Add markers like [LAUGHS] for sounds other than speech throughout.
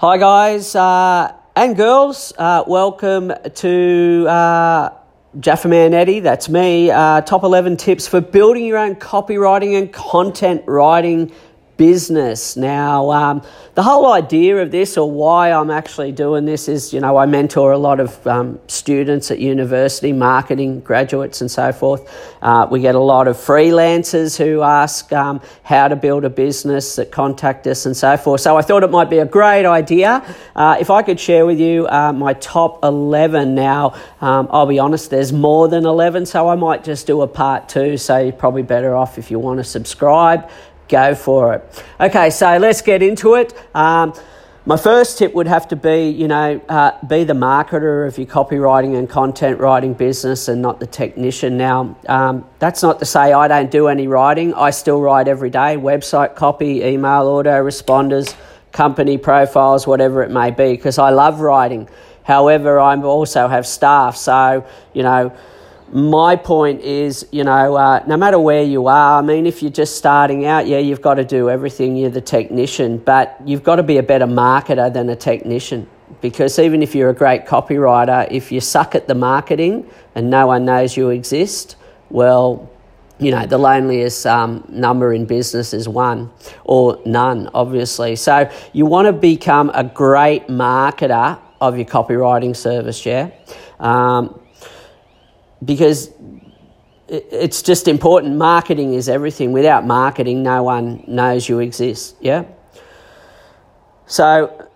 Hi, guys uh, and girls. Uh, welcome to uh, Jaffa Man Eddie. That's me. Uh, top 11 tips for building your own copywriting and content writing business. Now, um, the whole idea of this, or why I'm actually doing this, is you know, I mentor a lot of um, students at university, marketing graduates, and so forth. Uh, we get a lot of freelancers who ask um, how to build a business that contact us and so forth. So I thought it might be a great idea uh, if I could share with you uh, my top 11. Now, um, I'll be honest, there's more than 11, so I might just do a part two. So you're probably better off if you want to subscribe go for it. Okay, so let's get into it. Um, my first tip would have to be, you know, uh, be the marketer of your copywriting and content writing business and not the technician. Now, um, that's not to say I don't do any writing. I still write every day website copy, email autoresponders, company profiles, whatever it may be, because I love writing. However, I also have staff, so, you know, my point is, you know, uh, no matter where you are, I mean, if you're just starting out, yeah, you've got to do everything. You're the technician, but you've got to be a better marketer than a technician. Because even if you're a great copywriter, if you suck at the marketing and no one knows you exist, well, you know, the loneliest um, number in business is one or none, obviously. So you want to become a great marketer of your copywriting service, yeah? Um, because it's just important. Marketing is everything. Without marketing, no one knows you exist. Yeah. So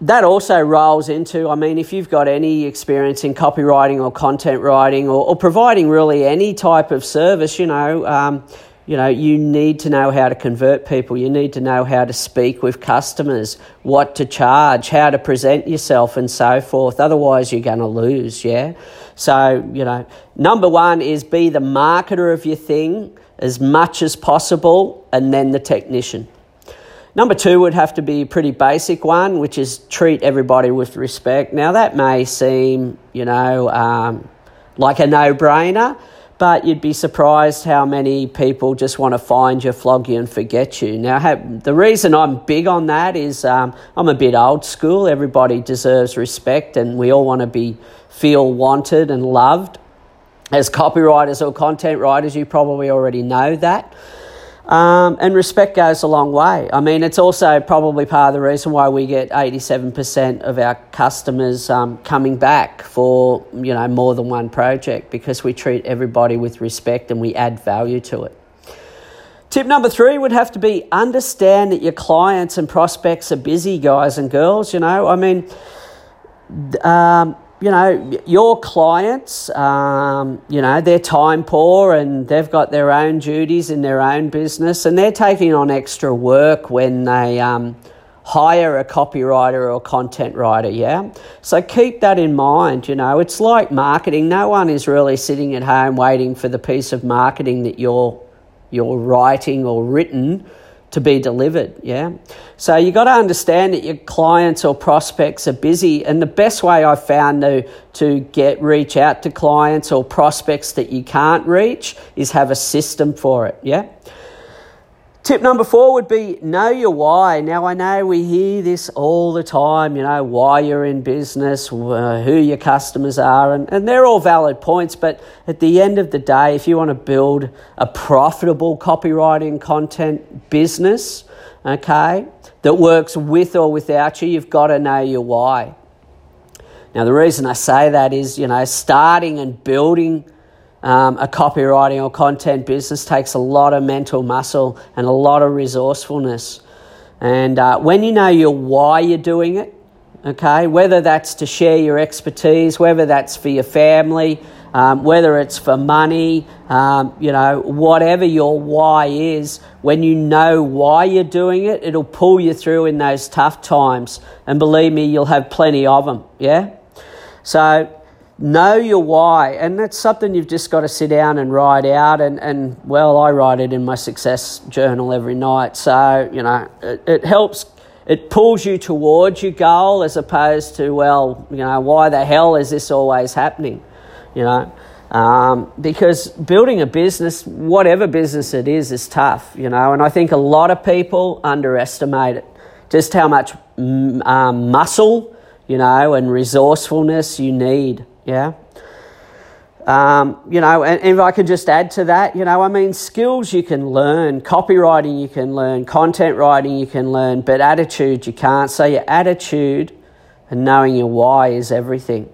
that also rolls into, I mean, if you've got any experience in copywriting or content writing or, or providing really any type of service, you know, um, you know, you need to know how to convert people. You need to know how to speak with customers, what to charge, how to present yourself, and so forth. Otherwise, you're going to lose, yeah? So, you know, number one is be the marketer of your thing as much as possible, and then the technician. Number two would have to be a pretty basic one, which is treat everybody with respect. Now, that may seem, you know, um, like a no brainer but you'd be surprised how many people just want to find you, flog you, and forget you. Now, the reason I'm big on that is um, I'm a bit old school. Everybody deserves respect, and we all want to be feel wanted and loved. As copywriters or content writers, you probably already know that. Um, and respect goes a long way. I mean, it's also probably part of the reason why we get 87% of our customers um, coming back for, you know, more than one project because we treat everybody with respect and we add value to it. Tip number three would have to be understand that your clients and prospects are busy, guys and girls. You know, I mean, um, you know, your clients, um, you know, they're time poor and they've got their own duties in their own business and they're taking on extra work when they um, hire a copywriter or content writer, yeah? So keep that in mind, you know, it's like marketing. No one is really sitting at home waiting for the piece of marketing that you're, you're writing or written to be delivered. Yeah. So you got to understand that your clients or prospects are busy, and the best way I've found to to get reach out to clients or prospects that you can't reach is have a system for it. Yeah. Tip number four would be know your why. Now, I know we hear this all the time, you know, why you're in business, uh, who your customers are, and, and they're all valid points. But at the end of the day, if you want to build a profitable copywriting content business, okay, that works with or without you, you've got to know your why. Now, the reason I say that is, you know, starting and building um, a copywriting or content business takes a lot of mental muscle and a lot of resourcefulness. And uh, when you know your why you're doing it, okay, whether that's to share your expertise, whether that's for your family, um, whether it's for money, um, you know, whatever your why is, when you know why you're doing it, it'll pull you through in those tough times. And believe me, you'll have plenty of them, yeah? So, know your why. And that's something you've just got to sit down and write out. And, and well i write it in my success journal every night. So you know it, it helps it pulls you towards your goal as opposed to well you know why the hell is this always happening? You know? Um, because building a business whatever business it is is tough you know? And i think a lot of people underestimate it. Just how much um, muscle, you know, and resourcefulness you need. Yeah. Um, you know, and, and, if I could just add to that, you know, I mean, skills you can learn, copywriting you can learn, content writing you can learn, but attitude you can't. So your attitude and knowing your why is everything.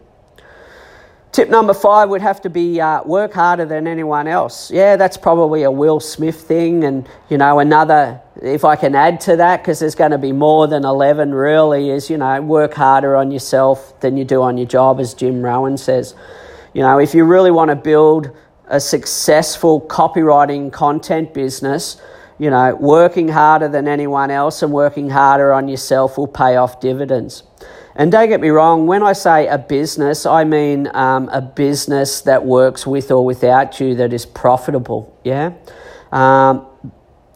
Tip number five would have to be uh, work harder than anyone else. Yeah, that's probably a Will Smith thing. And, you know, another, if I can add to that, because there's going to be more than 11 really, is, you know, work harder on yourself than you do on your job, as Jim Rohn says. You know, if you really want to build a successful copywriting content business, you know, working harder than anyone else and working harder on yourself will pay off dividends. And don't get me wrong, when I say a business, I mean um, a business that works with or without you that is profitable, yeah? Um,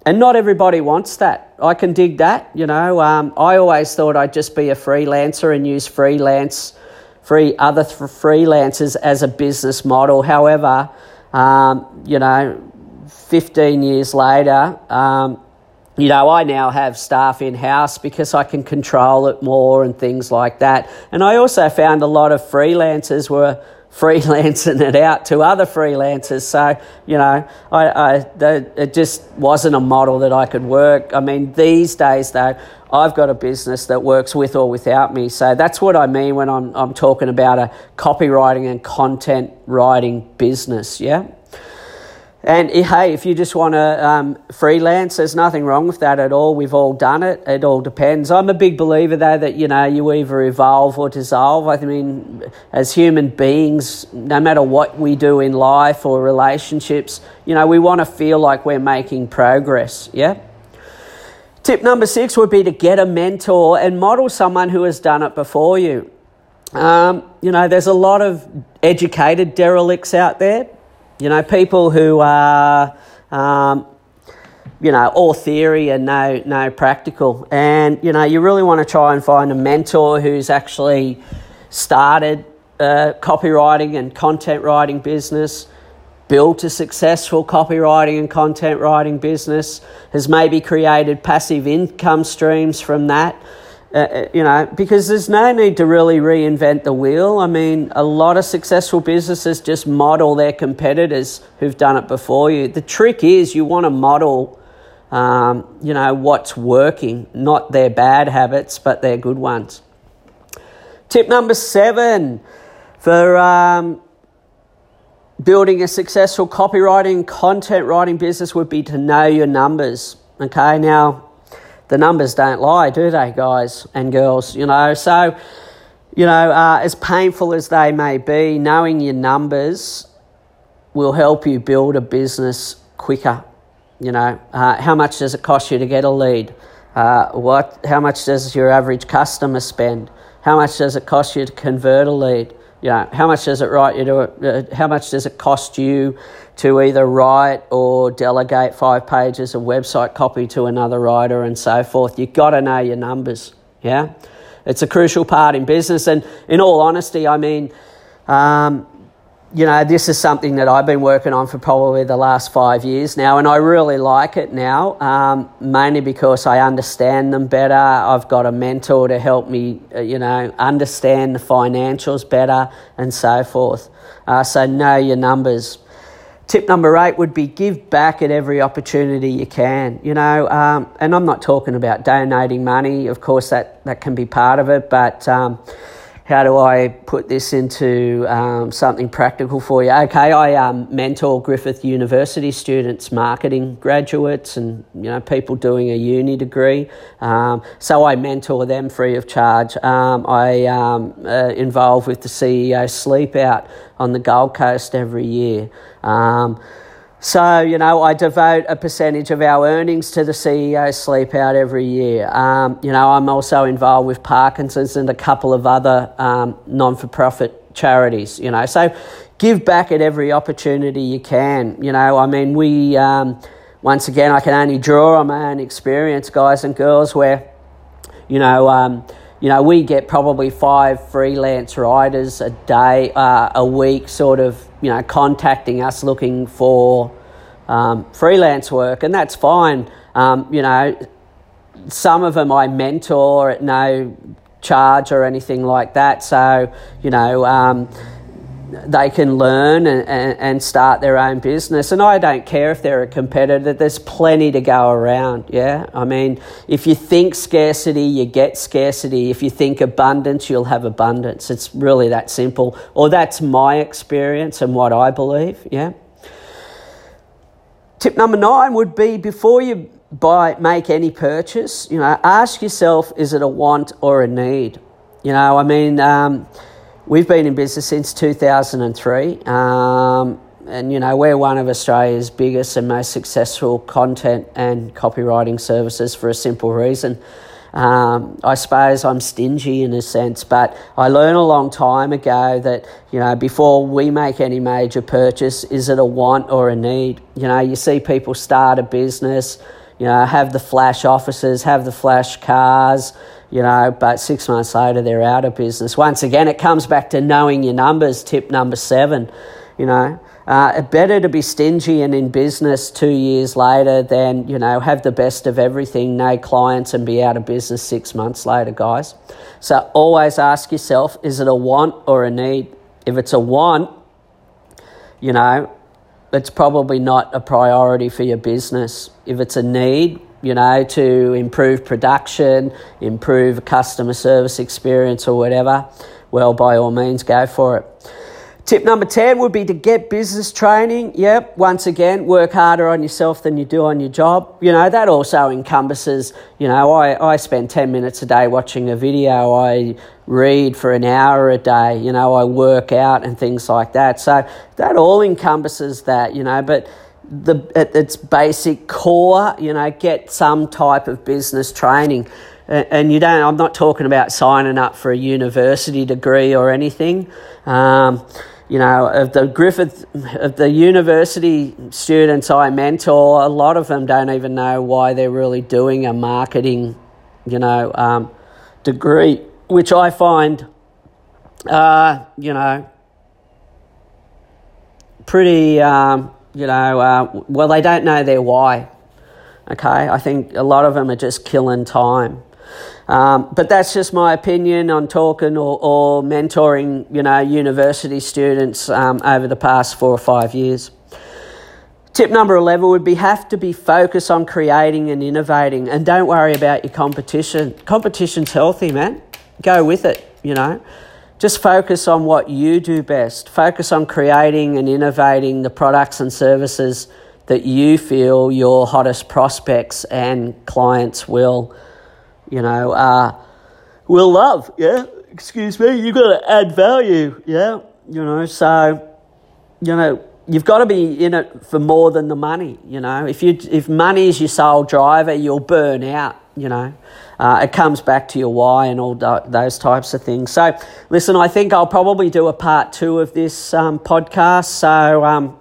and not everybody wants that. I can dig that, you know. Um, I always thought I'd just be a freelancer and use freelance, free other th- freelancers as a business model. However, um, you know, 15 years later, um, you know, I now have staff in house because I can control it more and things like that. And I also found a lot of freelancers were [LAUGHS] freelancing it out to other freelancers. So, you know, I, I, it just wasn't a model that I could work. I mean, these days, though, I've got a business that works with or without me. So that's what I mean when I'm, I'm talking about a copywriting and content writing business. Yeah. And hey, if you just want to um, freelance, there's nothing wrong with that at all. We've all done it. It all depends. I'm a big believer, though, that you know you either evolve or dissolve. I mean, as human beings, no matter what we do in life or relationships, you know, we want to feel like we're making progress. Yeah. Tip number six would be to get a mentor and model someone who has done it before you. Um, you know, there's a lot of educated derelicts out there you know, people who are, um, you know, all theory and no, no practical. And, you know, you really want to try and find a mentor who's actually started a copywriting and content writing business, built a successful copywriting and content writing business, has maybe created passive income streams from that uh, uh, you know, because there's no need to really reinvent the wheel. I mean, a lot of successful businesses just model their competitors who've done it before you. The trick is you want to model, um, you know, what's working, not their bad habits, but their good ones. Tip number seven for um, building a successful copywriting, content writing business would be to know your numbers. Okay, now the numbers don't lie, do they, guys and girls? You know, so, you know, uh, as painful as they may be, knowing your numbers will help you build a business quicker. You know, uh, how much does it cost you to get a lead? Uh, what? How much does your average customer spend? How much does it cost you to convert a lead? You know, how much does it write you to? Uh, how much does it cost you to either write or delegate five pages of website copy to another writer and so forth. You've got to know your numbers. Yeah, it's a crucial part in business. And in all honesty, I mean, um, you know, this is something that I've been working on for probably the last five years now, and I really like it now, um, mainly because I understand them better. I've got a mentor to help me, uh, you know, understand the financials better and so forth. Uh, so, know your numbers. Tip number eight would be give back at every opportunity you can. You know, um, and I'm not talking about donating money. Of course, that that can be part of it, but um, how do I put this into um, something practical for you? Okay, I um, mentor Griffith University students, marketing graduates, and you know people doing a uni degree. Um, so I mentor them free of charge. Um, I um, uh, involved with the CEO Sleep Out on the Gold Coast every year. So, you know, I devote a percentage of our earnings to the CEO sleep out every year. Um, you know, I'm also involved with Parkinson's and a couple of other um, non for profit charities, you know. So, give back at every opportunity you can. You know, I mean, we, um, once again, I can only draw on my own experience, guys and girls, where, you know, um, you know, we get probably five freelance writers a day, uh, a week, sort of, you know, contacting us looking for um, freelance work, and that's fine. Um, you know, some of them I mentor at no charge or anything like that. So, you know, um, they can learn and, and, start their own business. And I don't care if they're a competitor, there's plenty to go around. Yeah. I mean, if you think scarcity, you get scarcity. If you think abundance, you'll have abundance. It's really that simple. Or that's my experience and what I believe. Yeah. Tip number nine would be before you buy, make any purchase, you know, ask yourself, is it a want or a need? You know, I mean, um, We've been in business since 2003, um, and you know we're one of Australia's biggest and most successful content and copywriting services for a simple reason. Um, I suppose I'm stingy in a sense, but I learned a long time ago that you know before we make any major purchase, is it a want or a need? You know, you see people start a business, you know, have the flash offices, have the flash cars you know, but six months later they're out of business. Once again, it comes back to knowing your numbers, tip number seven, you know. Uh, better to be stingy and in business two years later than, you know, have the best of everything, no clients, and be out of business six months later, guys. So always ask yourself is it a want or a need? If it's a want, you know, it's probably not a priority for your business. If it's a need, you know, to improve production, improve customer service experience or whatever, well, by all means, go for it. Tip number 10 would be to get business training. Yep, once again, work harder on yourself than you do on your job. You know, that also encompasses, you know, I, I spend 10 minutes a day watching a video, I read for an hour a day, you know, I work out and things like that. So that all encompasses that, you know, but the its basic core, you know, get some type of business training. And you don't, I'm not talking about signing up for a university degree or anything. Um, you know, of the Griffith, of the university students I mentor, a lot of them don't even know why they're really doing a marketing, you know, um, degree, which I find, uh, you know, pretty um, you know, uh, well, they don't know their why. Okay, I think a lot of them are just killing time. Um, but that's just my opinion on talking or, or mentoring, you know, university students um, over the past four or five years. Tip number 11 would be have to be focused on creating and innovating and don't worry about your competition. Competition's healthy, man. Go with it, you know. Just focus on what you do best. Focus on creating and innovating the products and services that you feel your hottest prospects and clients will, you know, uh, will love. Yeah, excuse me. You've got to add value. Yeah, you know, so, you know, you've got to be in it for more than the money. You know, if you if money is your sole driver, you'll burn out. You know, uh, it comes back to your why and all those types of things. So, listen, I think I'll probably do a part two of this um, podcast. So, um,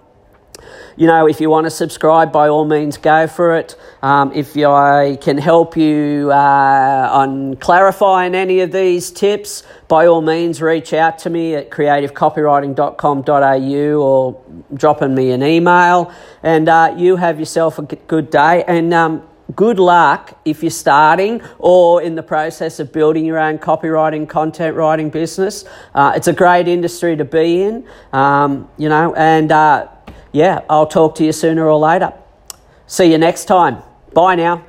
you know, if you want to subscribe, by all means, go for it. Um, if I can help you uh, on clarifying any of these tips, by all means, reach out to me at creativecopywriting.com.au or dropping me an email. And uh, you have yourself a good day. And um, good luck if you're starting or in the process of building your own copywriting, content writing business. Uh, it's a great industry to be in, um, you know, and uh, yeah, I'll talk to you sooner or later. See you next time. Bye now.